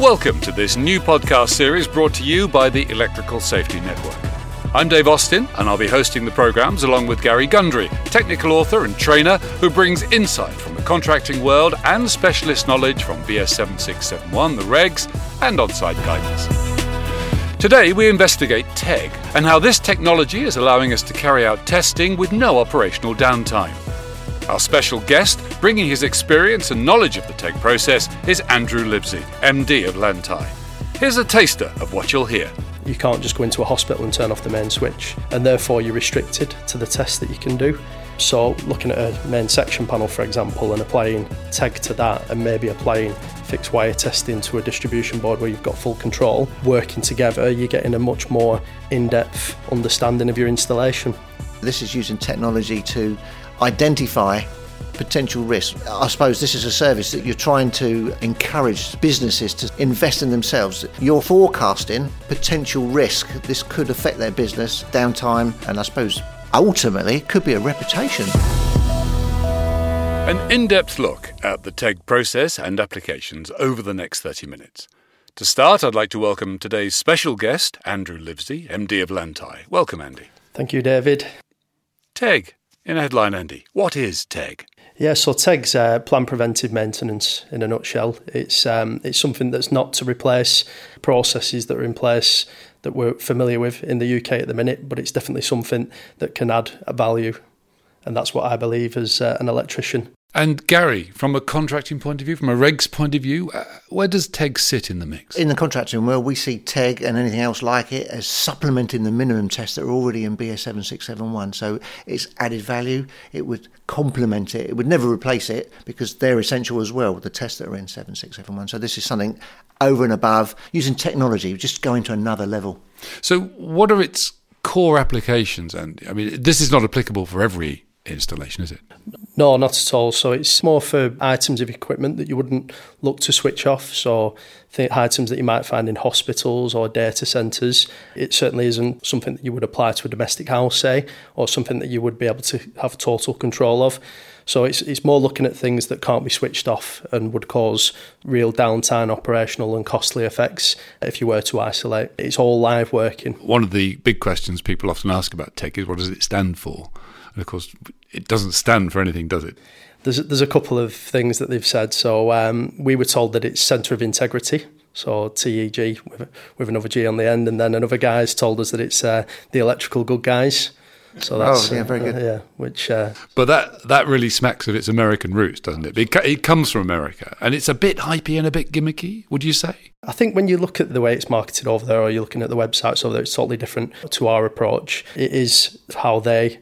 Welcome to this new podcast series brought to you by the Electrical Safety Network. I'm Dave Austin, and I'll be hosting the programs along with Gary Gundry, technical author and trainer who brings insight from the contracting world and specialist knowledge from BS 7671, the regs, and on site guidance. Today, we investigate TEGG and how this technology is allowing us to carry out testing with no operational downtime. Our special guest, bringing his experience and knowledge of the TEGG process, is Andrew Livesey, MD of Lantei. Here's a taster of what you'll hear. You can't just go into a hospital and turn off the main switch, and therefore you're restricted to the tests that you can do. So, looking at a main section panel, for example, and applying TEGG to that, and maybe applying fixed wire testing to a distribution board where you've got full control, working together, you're getting a much more in depth understanding of your installation. This is using technology to identify potential risks. I suppose this is a service that you're trying to encourage businesses to invest in themselves. You're forecasting potential risk. This could affect their business, downtime, and I suppose ultimately could be a reputation. An in depth look at the TEGG process and applications over the next 30 minutes. To start, I'd like to welcome today's special guest, Andrew Livesey, MD of Lantei. Welcome, Andy. Thank you, David. TEGG, in a headline, Andy. What is TEGG? Yeah, so TEGG's uh, plan preventive maintenance in a nutshell. It's um, it's something that's not to replace processes that are in place that we're familiar with in the UK at the minute, but it's definitely something that can add a value, and that's what I believe as uh, an electrician. And Gary, from a contracting point of view, from a regs point of view, uh, where does TEGG sit in the mix? In the contracting world, we see TEGG and anything else like it as supplementing the minimum tests that are already in BS 7671. So it's added value. It would complement it. It would never replace it because they're essential as well, the tests that are in 7671. So this is something over and above using technology, just going to another level. So, what are its core applications? And I mean, this is not applicable for every installation, is it? No, not at all. So it's more for items of equipment that you wouldn't look to switch off. So items that you might find in hospitals or data centres. It certainly isn't something that you would apply to a domestic house, say, or something that you would be able to have total control of. So it's it's more looking at things that can't be switched off and would cause real downtime, operational and costly effects if you were to isolate. It's all live working. One of the big questions people often ask about TEGG is what does it stand for? And of course, it doesn't stand for anything, does it? There's there's a couple of things that they've said. So um, we were told that it's centre of integrity. So TEG with, with another G on the end, and then another guy's told us that it's uh, the electrical good guys. So that's oh, yeah, very good. Uh, yeah, which. Uh, but that that really smacks of its American roots, doesn't it? It, it comes from America, and it's a bit hypey and a bit gimmicky. Would you say? I think when you look at the way it's marketed over there, or you're looking at the websites over there, it's totally different to our approach. It is how they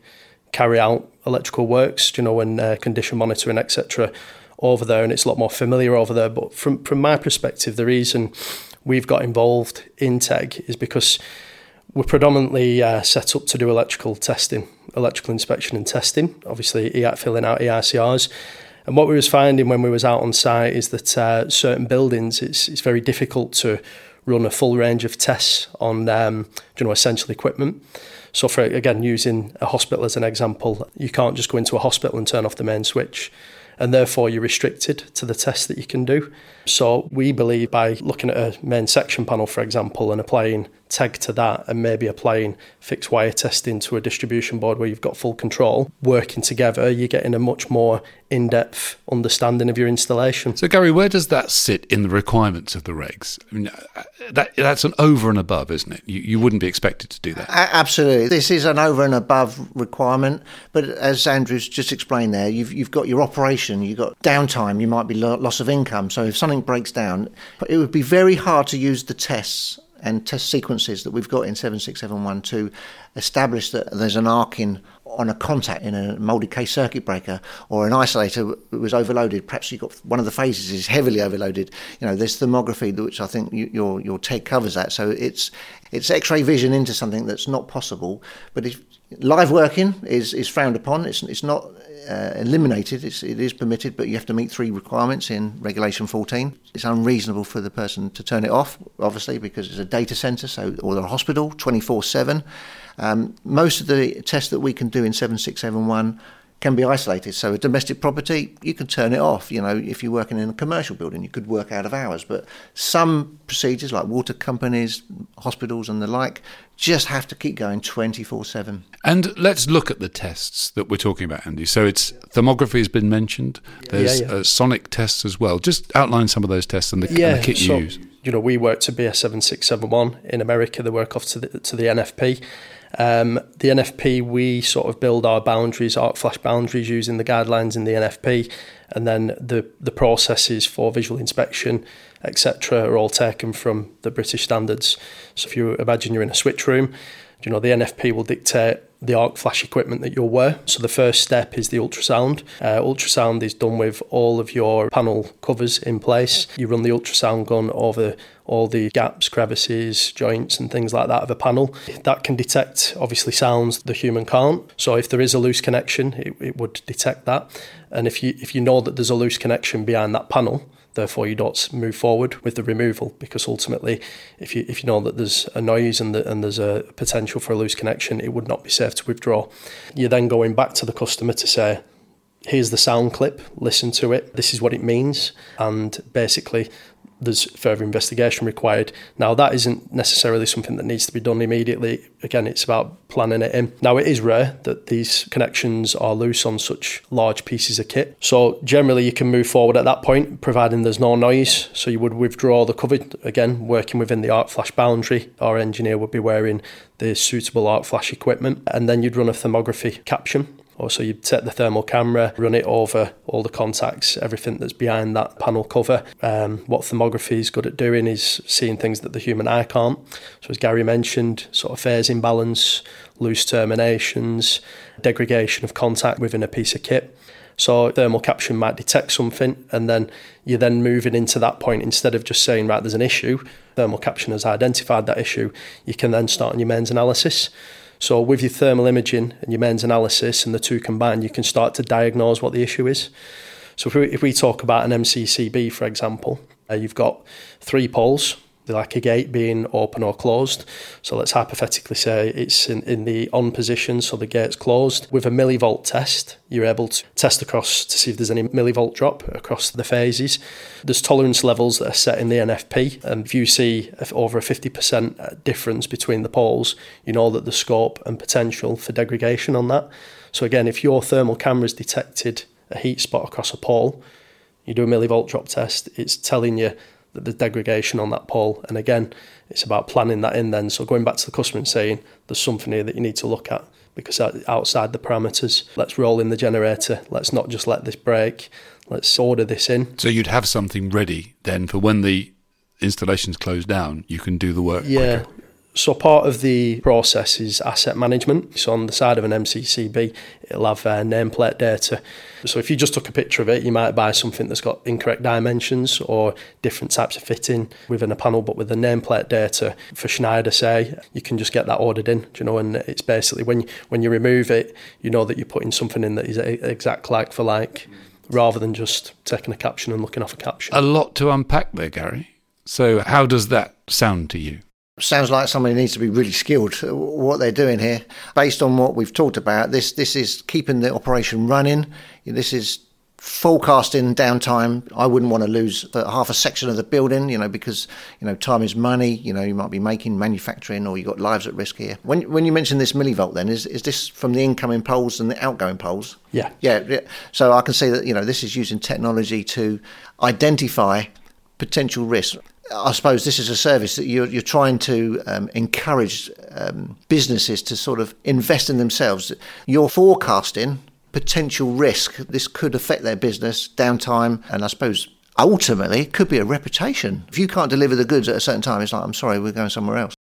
carry out electrical works, you know, and uh, condition monitoring, etc. over there, and it's a lot more familiar over there. But from from my perspective, the reason we've got involved in TEGG is because we're predominantly uh, set up to do electrical testing, electrical inspection and testing. Obviously, filling out EICRs. And what we was finding when we was out on site is that uh, certain buildings, it's it's very difficult to run a full range of tests on um, you know essential equipment. So, for again, using a hospital as an example, you can't just go into a hospital and turn off the main switch, and therefore you're restricted to the tests that you can do. So, we believe by looking at a main section panel, for example, and applying TEGG to that, and maybe applying fixed wire testing to a distribution board where you've got full control, working together, you're getting a much more in depth understanding of your installation. So, Gary, where does that sit in the requirements of the regs? I mean, uh, that, that's an over and above, isn't it? You, you wouldn't be expected to do that. Absolutely. This is an over and above requirement. But as Andrew's just explained there, you've, you've got your operation, you've got downtime, you might be loss of income. So, if something breaks down, it would be very hard to use the tests and test sequences that we've got in 76712 to establish that there's an arcing on a contact in a molded case circuit breaker or an isolator was overloaded. Perhaps you got one of the phases is heavily overloaded. You know, there's thermography, which I think you, your your TEGG covers that. So it's it's X-ray vision into something that's not possible. But if live working is is frowned upon, it's it's not uh, eliminated. It's, it is permitted, but you have to meet three requirements in Regulation 14. It's unreasonable for the person to turn it off, obviously, because it's a data centre, so or a hospital, 24/7. Um, most of the tests that we can do in 7671 can be isolated. So a domestic property, you can turn it off. You know, if you're working in a commercial building, you could work out of hours. But some procedures, like water companies, hospitals, and the like, just have to keep going 24 7. And let's look at the tests that we're talking about, Andy. So it's thermography has been mentioned. There's yeah, yeah. Uh, sonic tests as well. Just outline some of those tests and the, yeah, and the kit so, you use. You know, we work to BS 7671 in America. They work off to the, to the NFP. Um, the NFP, we sort of build our boundaries, arc flash boundaries, using the guidelines in the NFP, and then the the processes for visual inspection, etc., are all taken from the British standards. So if you imagine you're in a switch room, you know the NFP will dictate the arc flash equipment that you'll wear. So the first step is the ultrasound. Uh, ultrasound is done with all of your panel covers in place. You run the ultrasound gun over all the gaps, crevices, joints, and things like that of a panel. That can detect obviously sounds the human can't. So if there is a loose connection, it, it would detect that. And if you if you know that there's a loose connection behind that panel, Therefore, you don't move forward with the removal because ultimately, if you if you know that there's a noise and, the, and there's a potential for a loose connection, it would not be safe to withdraw. You're then going back to the customer to say, here's the sound clip, listen to it, this is what it means. And basically, there's further investigation required. Now, that isn't necessarily something that needs to be done immediately. Again, it's about planning it in. Now, it is rare that these connections are loose on such large pieces of kit. So, generally, you can move forward at that point, providing there's no noise. So, you would withdraw the cover. Again, working within the arc flash boundary, our engineer would be wearing the suitable arc flash equipment, and then you'd run a thermography caption so you set the thermal camera, run it over all the contacts, everything that's behind that panel cover. Um, what thermography is good at doing is seeing things that the human eye can't. So as Gary mentioned, sort of phase imbalance, loose terminations, degradation of contact within a piece of kit. So thermal caption might detect something, and then you're then moving into that point instead of just saying, right, there's an issue. Thermal caption has identified that issue. You can then start on your mains analysis. So with your thermal imaging and your mains analysis and the two combined, you can start to diagnose what the issue is. So if we, if we talk about an MCCB, for example, uh, you've got three poles like a gate being open or closed. So let's hypothetically say it's in, in the on position, so the gate's closed. With a millivolt test, you're able to test across to see if there's any millivolt drop across the phases. There's tolerance levels that are set in the NFP, and if you see over a 50% uh, difference between the poles, you know that the scope and potential for degradation on that. So again, if your thermal camera's detected a heat spot across a pole, you do a millivolt drop test, it's telling you the degradation on that pole. And again, it's about planning that in then. So going back to the customer and saying there's something here that you need to look at because outside the parameters, let's roll in the generator. Let's not just let this break. Let's order this in. So you'd have something ready then for when the installation's closed down, you can do the work. Yeah, quicker. So part of the process is asset management. So on the side of an MCCB, it'll have uh, nameplate data. So if you just took a picture of it, you might buy something that's got incorrect dimensions or different types of fitting within a panel. But with the nameplate data for Schneider, say, you can just get that ordered in. you know? And it's basically when you, when you remove it, you know that you're putting something in that is exact like for like, rather than just taking a caption and looking off a caption. A lot to unpack there, Gary. So how does that sound to you? Sounds like somebody needs to be really skilled what they're doing here. Based on what we've talked about, this this is keeping the operation running. This is forecasting downtime. I wouldn't want to lose half a section of the building, you know, because you know time is money. You know, you might be making manufacturing, or you have got lives at risk here. When when you mention this millivolt, then is is this from the incoming poles and the outgoing poles? Yeah, yeah. yeah. So I can see that you know this is using technology to identify potential risks. I suppose this is a service that you're, you're trying to um, encourage um, businesses to sort of invest in themselves. You're forecasting potential risk. This could affect their business, downtime, and I suppose ultimately it could be a reputation. If you can't deliver the goods at a certain time, it's like, I'm sorry, we're going somewhere else.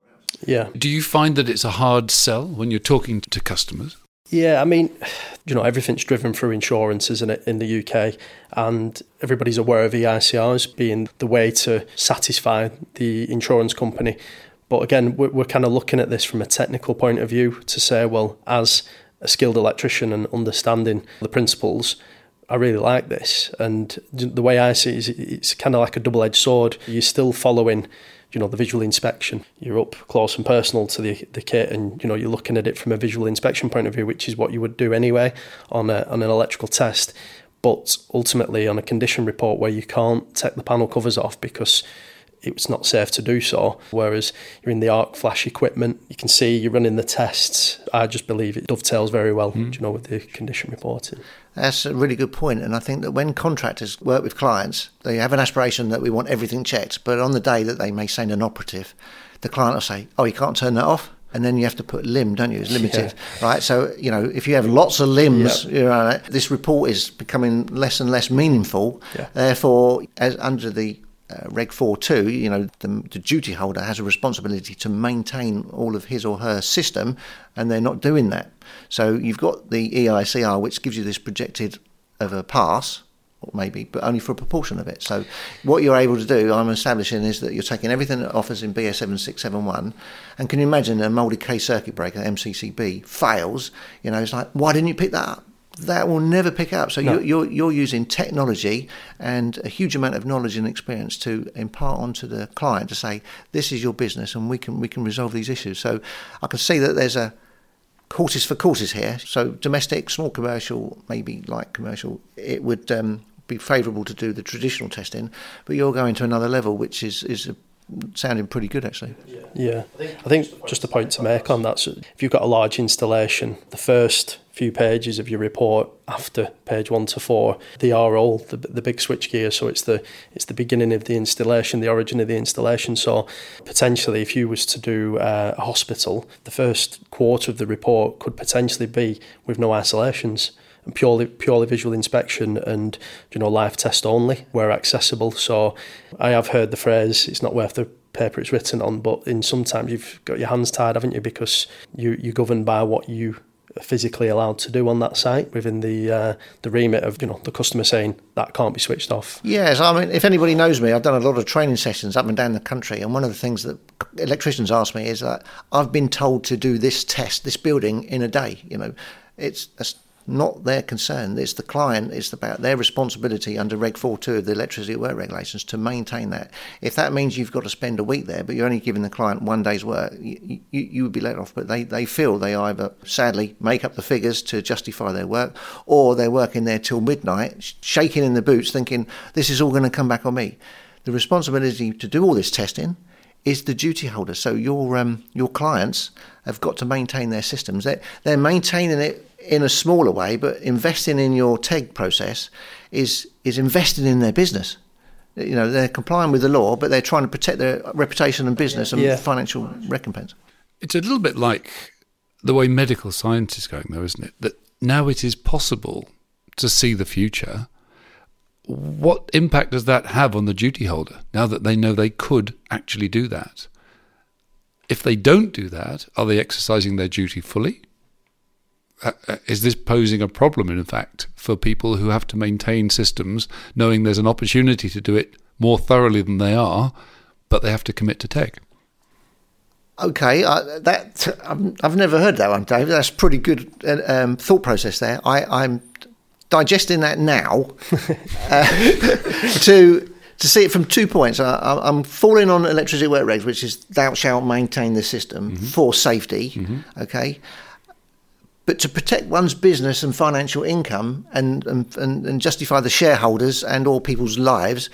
Yeah. Do you find that it's a hard sell when you're talking to customers? Yeah, I mean, you know, everything's driven through insurance, isn't it, in the UK? And everybody's aware of EICRs being the way to satisfy the insurance company. But again, we're, we're kind of looking at this from a technical point of view to say, well, as a skilled electrician and understanding the principles, I really like this. And the way I see it is it's kind of like a double edged sword. You're still following you know the visual inspection. You're up close and personal to the, the kit and you know you're looking at it from a visual inspection point of view which is what you would do anyway on, a, on an electrical test. But ultimately on a condition report where you can't take the panel covers off because it's not safe to do so. Whereas you're in the arc flash equipment, you can see you're running the tests. I just believe it dovetails very well, mm. you know, with the condition reporting. That's a really good point, and I think that when contractors work with clients, they have an aspiration that we want everything checked. But on the day that they may send an operative, the client will say, "Oh, you can't turn that off." and then you have to put limb, don't you? It's limited, yeah. right? So you know, if you have lots of limbs, yep. you know, this report is becoming less and less meaningful. Yeah. Therefore, as under the uh, Reg 4.2, you know, the, the, duty holder has a responsibility to maintain all of his or her system, and they're not doing that. So you've got the EICR, which gives you this projected of a pass, or maybe, but only for a proportion of it. So what you're able to do, I'm establishing, is that you're taking everything that offers in BS 7671, and can you imagine a molded case circuit breaker, MCCB, fails, you know, it's like, why didn't you pick that up? That will never pick up. So no. you're, you're, you're using technology and a huge amount of knowledge and experience to impart onto the client to say this is your business and we can we can resolve these issues. So I can see that there's a courses for courses here. So domestic, small commercial, maybe light commercial, it would um, be favourable to do the traditional testing, but you're going to another level, which is is a, sounding pretty good actually. Yeah, I think just a point to make on that. If you've got a large installation, the first few pages of your report after page one to four, they are all the, the big switch gear. So it's the it's the beginning of the installation, the origin of the installation. So potentially, if you was to do uh, a hospital, the first quarter of the report could potentially be with no isolations and purely purely visual inspection and you know live test only where accessible. So I have heard the phrase "it's not worth the paper it's written on," but in sometimes you've got your hands tied, haven't you? Because you you're governed by what you physically allowed to do on that site within the uh, the remit of you know the customer saying that can't be switched off. Yes, I mean if anybody knows me, I've done a lot of training sessions up and down the country, and one of the things that electricians ask me is that I've been told to do this test, this building in a day. You know, it's not their concern. It's the client. It's about their responsibility under Reg 4.2 of the electricity work regulations to maintain that. If that means you've got to spend a week there, but you're only giving the client one day's work, you, you, you would be let off. But they, they feel they either, sadly, make up the figures to justify their work, or they're working there till midnight, shaking in the boots, thinking, this is all going to come back on me. The responsibility to do all this testing is the duty holder. So your um, your clients have got to maintain their systems. They're, they're maintaining it in a smaller way, but investing in your TEGG process is is investing in their business. You know, they're complying with the law, but they're trying to protect their reputation and business and yeah. financial recompense. It's a little bit like the way medical science is going, though, isn't it? That now it is possible to see the future. What impact does that have on the duty holder now that they know they could actually do that? If they don't do that, are they exercising their duty fully? Uh, uh, is this posing a problem, in fact, for people who have to maintain systems, knowing there's an opportunity to do it more thoroughly than they are, but they have to commit to TEGG? Okay, uh, that I've never heard that one, Dave. That's pretty good uh, um, thought process there. I, am digesting that now uh, to to see it from two points. I, am falling on electricity work regs, which is thou shalt maintain the system mm-hmm. for safety. Mm-hmm. Okay, but to protect one's business and financial income and, and, and, justify the shareholders and all people's lives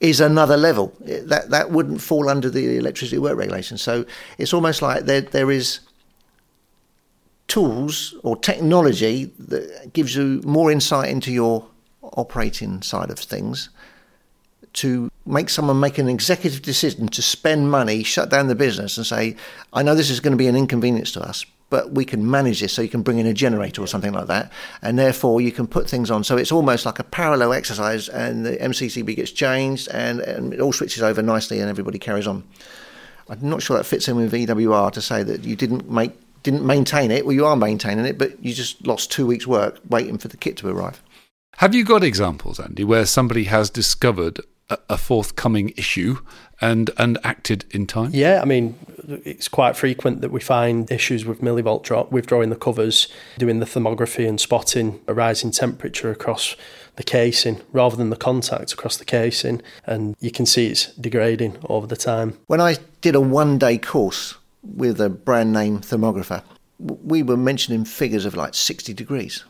is another level. That that wouldn't fall under the electricity work regulation. So it's almost like there there is tools or technology that gives you more insight into your operating side of things to make someone make an executive decision to spend money, shut down the business, and say, I know this is going to be an inconvenience to us, but we can manage this so you can bring in a generator or something like that and therefore you can put things on. So it's almost like a parallel exercise and the mccb gets changed and, and it all switches over nicely and everybody carries on. I'm not sure that fits in with ewr to say that you didn't make didn't maintain it. Well you are maintaining it but you just lost two weeks work waiting for the kit to arrive. Have you got examples andy where somebody has discovered a forthcoming issue and and acted in time? Yeah, I mean, it's quite frequent that we find issues with millivolt drop, withdrawing the covers, doing the thermography and spotting a rising temperature across the casing rather than the contact across the casing. And you can see it's degrading over the time. When I did a one day course with a brand name thermographer, we were mentioning figures of like 60 degrees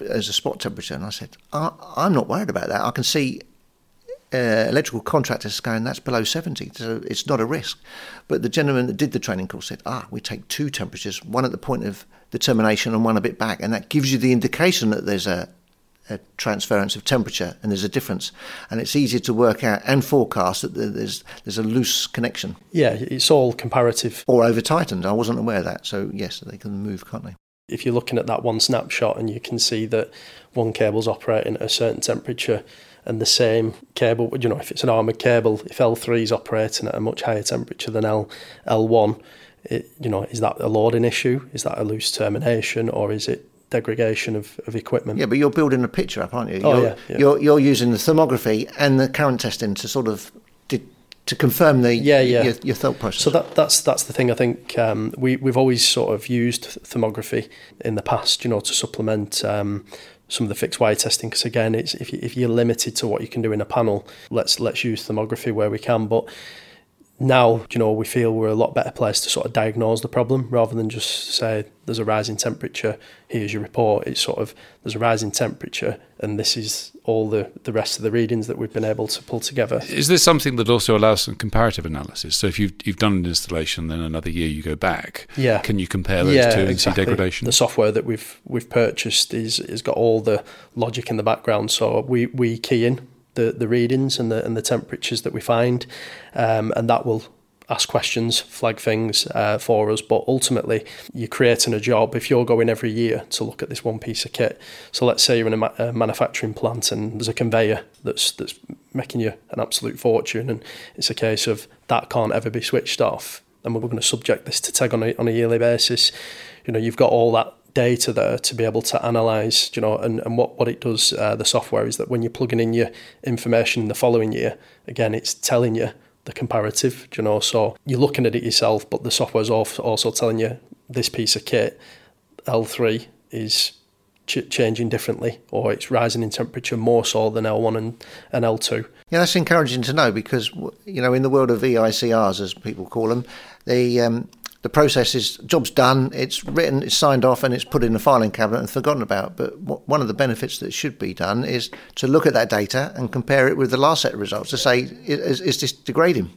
as a spot temperature. And I said, I'm not worried about that. I can see uh, electrical contractors going, that's below 70, so it's not a risk. But the gentleman that did the training course said, ah, we take two temperatures, one at the point of the termination and one a bit back, and that gives you the indication that there's a, a transference of temperature and there's a difference. And it's easier to work out and forecast that there's, there's a loose connection. Yeah, it's all comparative. Or over tightened. I wasn't aware of that. So, yes, they can move, can't they? If you're looking at that one snapshot and you can see that one cable's operating at a certain temperature, and the same cable, you know, if it's an armoured cable, if L3 is operating at a much higher temperature than L, L1, it, you know, is that a loading issue? Is that a loose termination or is it degradation of, of equipment? Yeah, but you're building a picture up, aren't you? Oh, you're, yeah, yeah. You're, you're using the thermography and the current testing to sort of to confirm the yeah, yeah. Your, your, thought process. So that, that's that's the thing. I think um, we we've always sort of used thermography in the past, you know, to supplement um, some of the fixed wire testing because again it's if, you, if you're limited to what you can do in a panel let's let's use thermography where we can but now you know we feel we're a lot better placed to sort of diagnose the problem rather than just say there's a rising temperature here's your report. It's sort of there's a rising temperature and this is all the the rest of the readings that we've been able to pull together. Is this something that also allows some comparative analysis? So if you've you've done an installation then another year you go back. Yeah. Can you compare those yeah, two and exactly. see degradation? The software that we've we've purchased is has got all the logic in the background so we we key in the, the readings and the and the temperatures that we find, um, and that will ask questions, flag things uh, for us. But ultimately, you're creating a job if you're going every year to look at this one piece of kit. So let's say you're in a, ma- a, manufacturing plant and there's a conveyor that's that's making you an absolute fortune, and it's a case of that can't ever be switched off. And we're going to subject this to TEGG on a, on a yearly basis. You know, you've got all that data there to be able to analyze, you know, and, and what, what it does, uh, the software is that when you're plugging in your information in the following year, again, it's telling you the comparative, you know, so you're looking at it yourself, but the software's also telling you this piece of kit, L3, is ch- changing differently or it's rising in temperature more so than L1 and, and L2. Yeah, that's encouraging to know because, you know, in the world of EICRs, as people call them, the um, the process is job's done, it's written, it's signed off, and it's put in the filing cabinet and forgotten about. But one of the benefits that should be done is to look at that data and compare it with the last set of results to say, is, is this degrading?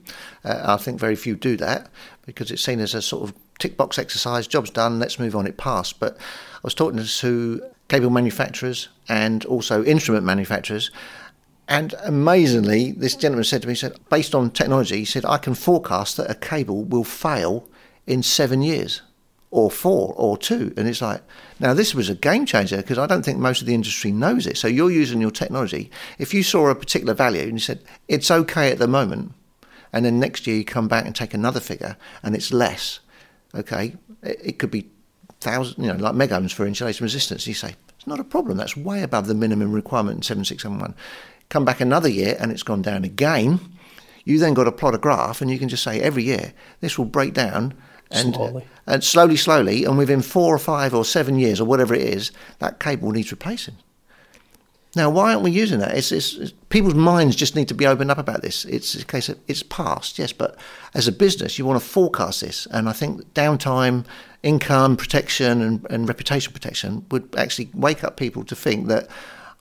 Uh, I think very few do that because it's seen as a sort of tick box exercise. Job's done, let's move on. It passed. But I was talking to cable manufacturers and also instrument manufacturers. And amazingly, this gentleman said to me, said, based on technology, he said, I can forecast that a cable will fail in seven years or four or two. And it's like, now this was a game changer because I don't think most of the industry knows it. So you're using your technology. If you saw a particular value and you said, it's okay at the moment, and then next year you come back and take another figure and it's less, okay, it, it could be thousand, you know, like mega ohms for insulation resistance. You say, it's not a problem. That's way above the minimum requirement in 7671. Come back another year and it's gone down again. You then got to plot a graph and you can just say every year this will break down and slowly. Uh, and slowly, slowly, and within four or five or seven years or whatever it is, that cable needs replacing. Now, why aren't we using that? It's, it's, it's, people's minds just need to be opened up about this. It's a case of it's past, yes, but as a business, you want to forecast this, and I think downtime, income protection, and, and reputation protection would actually wake up people to think that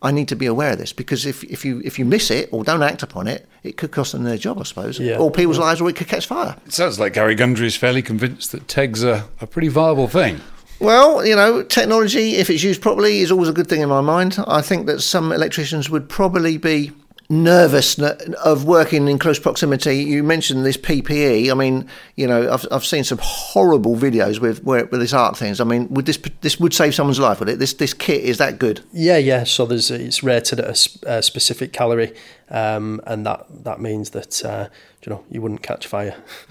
I need to be aware of this because if, if you if you miss it or don't act upon it, it could cost them their job, I suppose, yeah. or people's yeah. lives, or it could catch fire. It sounds like Gary Gundry is fairly convinced that TEGG's are a pretty viable thing. Well, you know, technology, if it's used properly, is always a good thing in my mind. I think that some electricians would probably be nervous of working in close proximity. You mentioned this PPE. I mean, you know, I've, I've seen some horrible videos with where, with this art things. I mean, would this this would save someone's life? Would it? This this kit is that good? Yeah, yeah. So there's it's rated at a, a specific calorie um, and that that means that uh, you know you wouldn't catch fire.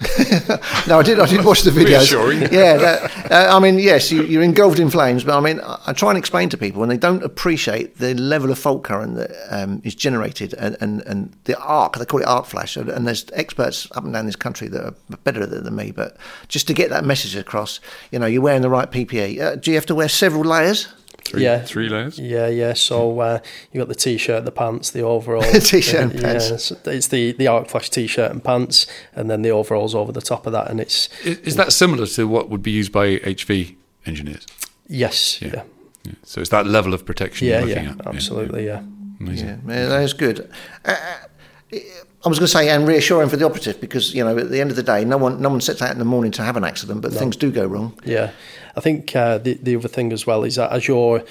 no, I did. I did watch the videos. Reassuring. Yeah, that, uh, I mean, yes, you, you're engulfed in flames, but I mean, I, I try and explain to people, and they don't appreciate the level of fault current that um, is generated, and, and, and the arc. They call it arc flash, and, and there's experts up and down this country that are better at it than me. But just to get that message across, you know, you're wearing the right PPE. Uh, do you have to wear several layers? Three, Yeah. three layers. Yeah, yeah. So uh, you got the t-shirt, the pants, the overalls. T-shirt and Uh, pants. Yeah, so it's the the arc flash t-shirt and pants, and then the overalls over the top of that, and it's Is, is that similar to what would be used by HV engineers? yes, Yeah. yeah, Yeah. So it's that level of protection yeah, you're yeah, at. absolutely, yeah. Amazing. Yeah, yeah, that is good. Uh, I was going to say, and reassuring for the operative, because you know, at the end of the day, no one, no one sets out in the morning to have an accident, but things do go wrong. Yeah, I think uh, the the other thing as well is that as you're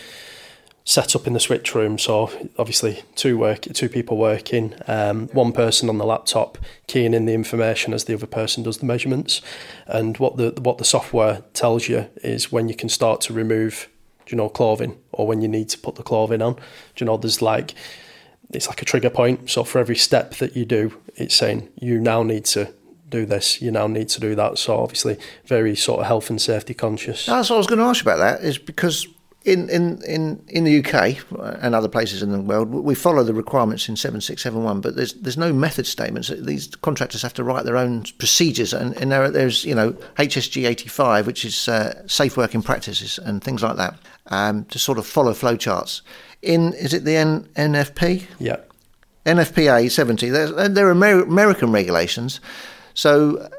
set up in the switch room, so obviously two work, two people working, um, one person on the laptop keying in the information as the other person does the measurements, and what the what the software tells you is when you can start to remove, you know, clothing or when you need to put the clothing on. Do you know, there's like it's like a trigger point. So for every step that you do, it's saying you now need to do this, you now need to do that. So obviously, very sort of health and safety conscious. That's what I was going to ask you about. That is because in in in in the UK and other places in the world, we follow the requirements in seven six seven one, but there's there's no method statements. These contractors have to write their own procedures, and, and there, there's you know HSG eighty five, which is uh, safe working practices and things like that, um, to sort of follow flow charts. In is it the N, NFP? Yeah, NFPA 70, they're, they're Amer- American regulations. So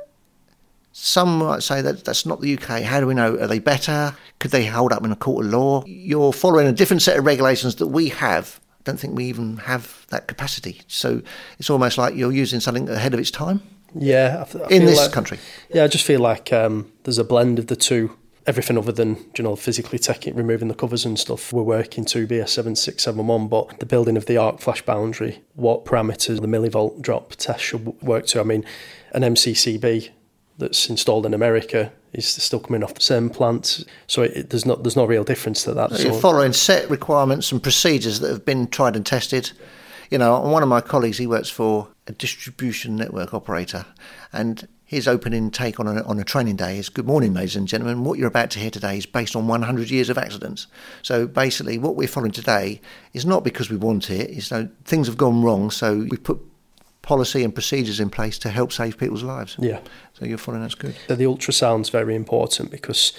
some might say that that's not the UK. How do we know? Are they better? Could they hold up in a court of law? You're following a different set of regulations that we have. I don't think we even have that capacity. So it's almost like you're using something ahead of its time yeah. I th- I in this like- country. Yeah, I just feel like um, there's a blend of the two. Everything other than you know physically taking removing the covers and stuff. We're working to be a seven six seven one, but the building of the arc flash boundary, what parameters the millivolt drop test should work to. I mean, an MCCB that's installed in America is still coming off the same plant, so it, it, there's not there's no real difference to that. You're So following set requirements and procedures that have been tried and tested. You know, one of my colleagues, he works for a distribution network operator, and his opening take on a, on a training day is Good morning, ladies and gentlemen. What you're about to hear today is based on 100 years of accidents. So basically, what we're following today is not because we want it, it's things have gone wrong, so we put policy and procedures in place to help save people's lives. yeah, So you're following that's good. The ultrasound's very important because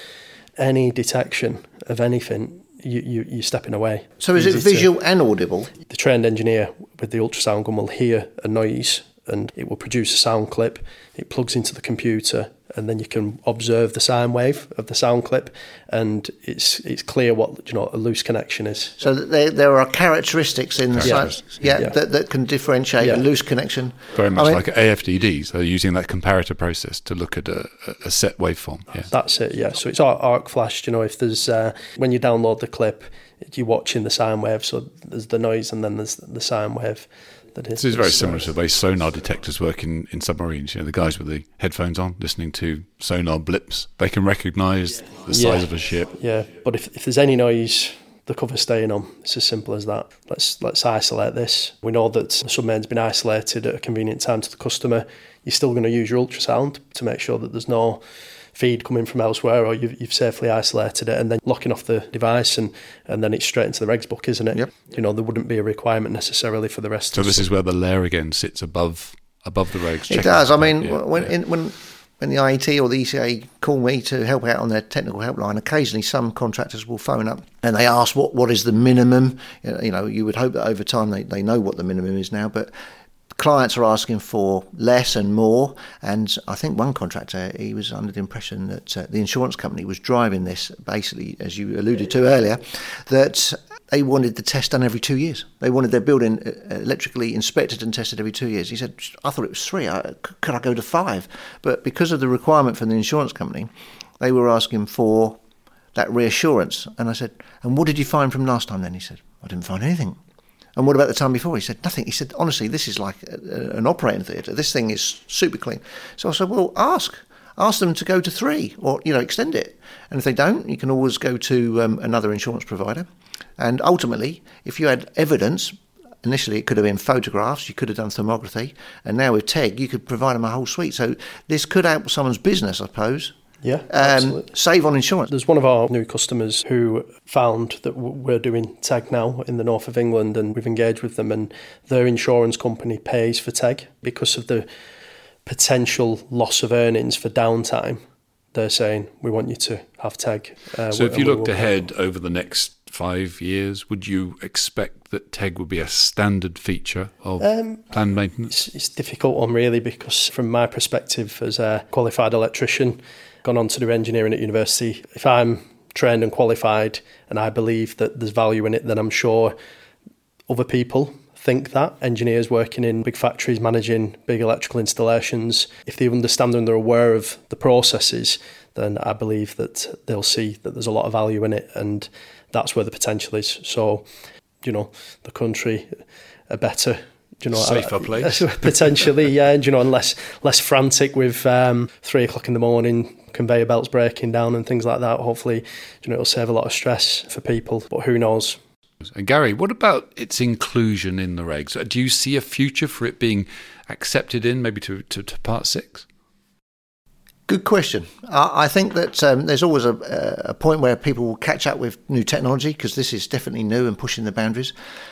any detection of anything, you, you you're stepping away. So is it Easy to- visual and audible? the trained engineer with the ultrasound gun will hear a noise and it will produce a sound clip. It plugs into the computer and then you can observe the sine wave of the sound clip and it's it's clear what you know a loose connection is. So that there, there are characteristics in the Yeah. science, yeah, Yeah. That, that can differentiate Yeah. a loose connection. Very much I mean, like AFDD, so using that comparator process to look at a, a set waveform. Yeah. That's it, yeah. So it's arc flash. You know, if there's uh, when you download the clip, you're watching the sine wave. So there's the noise and then there's the sine wave. That is. This is very similar to the way sonar detectors work in, in submarines. You know, the guys with the headphones on, listening to sonar blips, they can recognise the size Yeah. of a ship. Yeah, but if, if there's any noise, the cover's staying on. It's as simple as that. Let's let's isolate this. We know that the submarine's been isolated at a convenient time to the customer. You're still going to use your ultrasound to make sure that there's no feed coming from elsewhere or you've, you've safely isolated it and then locking off the device and, and then it's straight into the regs book, isn't it? Yep. You know, there wouldn't be a requirement necessarily for the rest So of this is where the layer again sits above above the regs. It does. I mean, Yeah, when yeah. in, when when the IET or the ECA call me to help out on their technical helpline, occasionally some contractors will phone up and they ask what what is the minimum. You know, you would hope that over time they, they know what the minimum is now, but clients are asking for less and more. And I think one contractor he was under the impression that uh, the insurance company was driving this, basically, as you alluded to earlier, that they wanted the test done every two years. They wanted their building uh, electrically inspected and tested every two years. He said, I thought it was three. I, could I go to five? But because of the requirement from the insurance company, they were asking for that reassurance. And I said, And what did you find from last time then? He said, I didn't find anything. And what about the time before? He said, nothing. He said, honestly, this is like a, a- an operating theatre. This thing is super clean. So I said, well, ask. Ask them to go to three or, you know, extend it. And if they don't, you can always go to um, another insurance provider. And ultimately, if you had evidence initially it could have been photographs, you could have done thermography, and now with TEGG, you could provide them a whole suite. So this could help someone's business, I suppose. Yeah, um, save on insurance. There's one of our new customers who found that we're doing TEGG now in the north of England, and we've engaged with them, and their insurance company pays for TEGG because of the potential loss of earnings for downtime. They're saying we want you to have TEGG. Uh, so, if you looked ahead over the next five years, would you expect that TEGG would be a standard feature of um, planned maintenance? It's, it's difficult one really because, from my perspective as a qualified electrician, gone on to do engineering at university, if I'm trained and qualified and I believe that there's value in it, then I'm sure other people think that engineers working in big factories managing big electrical installations if they understand and they're aware of the processes then I believe that they'll see that there's a lot of value in it and that's where the potential is. So, you know, the country a better you know, safer place potentially, yeah. you know, and less less frantic with um, three o'clock in the morning conveyor belts breaking down and things like that. Hopefully, you know, it'll save a lot of stress for people. But who knows? And Gary, what about its inclusion in the regs? Do you see a future for it being accepted in maybe to, to, to part six? Good question. I think that um, there's always a, a, point where people will catch up with new technology because this is definitely new and pushing the boundaries.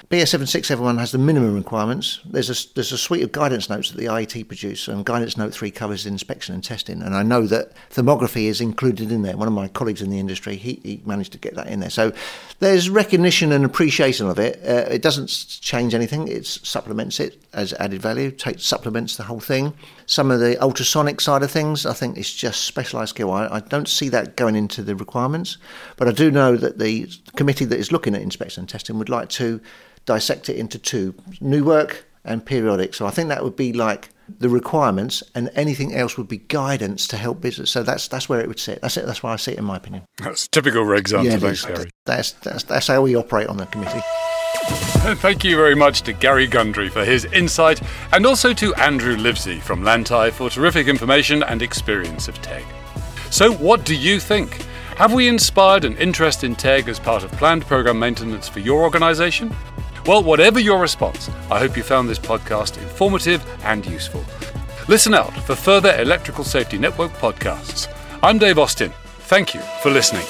BS 7671 has the minimum requirements. There's a, there's a suite of guidance notes that the IET produce, and Guidance Note 3 covers inspection and testing. And I know that thermography is included in there. One of my colleagues in the industry, he, he managed to get that in there. So there's recognition and appreciation of it. Uh, it doesn't change anything, it supplements it as added value, takes, supplements the whole thing. Some of the ultrasonic side of things, I think it's just specialised skill. I, I, don't see that going into the requirements, but I do know that the committee that is looking at inspection and testing would like to dissect it into two new work and periodic. So I think that would be like the requirements, and anything else would be guidance to help business. So that's that's where it would sit. That's it. That's why I see it in my opinion. That's typical regs answer. Yeah, thanks, Gary. That's, that's that's how we operate on the committee. Thank you very much to Gary Gundry for his insight, and also to Andrew Livesey from Lantei for terrific information and experience of TEGG. So, what do you think? Have we inspired an interest in TEGG as part of planned program maintenance for your organisation? Well, whatever your response, I hope you found this podcast informative and useful. Listen out for further Electrical Safety Network podcasts. I'm Dave Austin. Thank you for listening.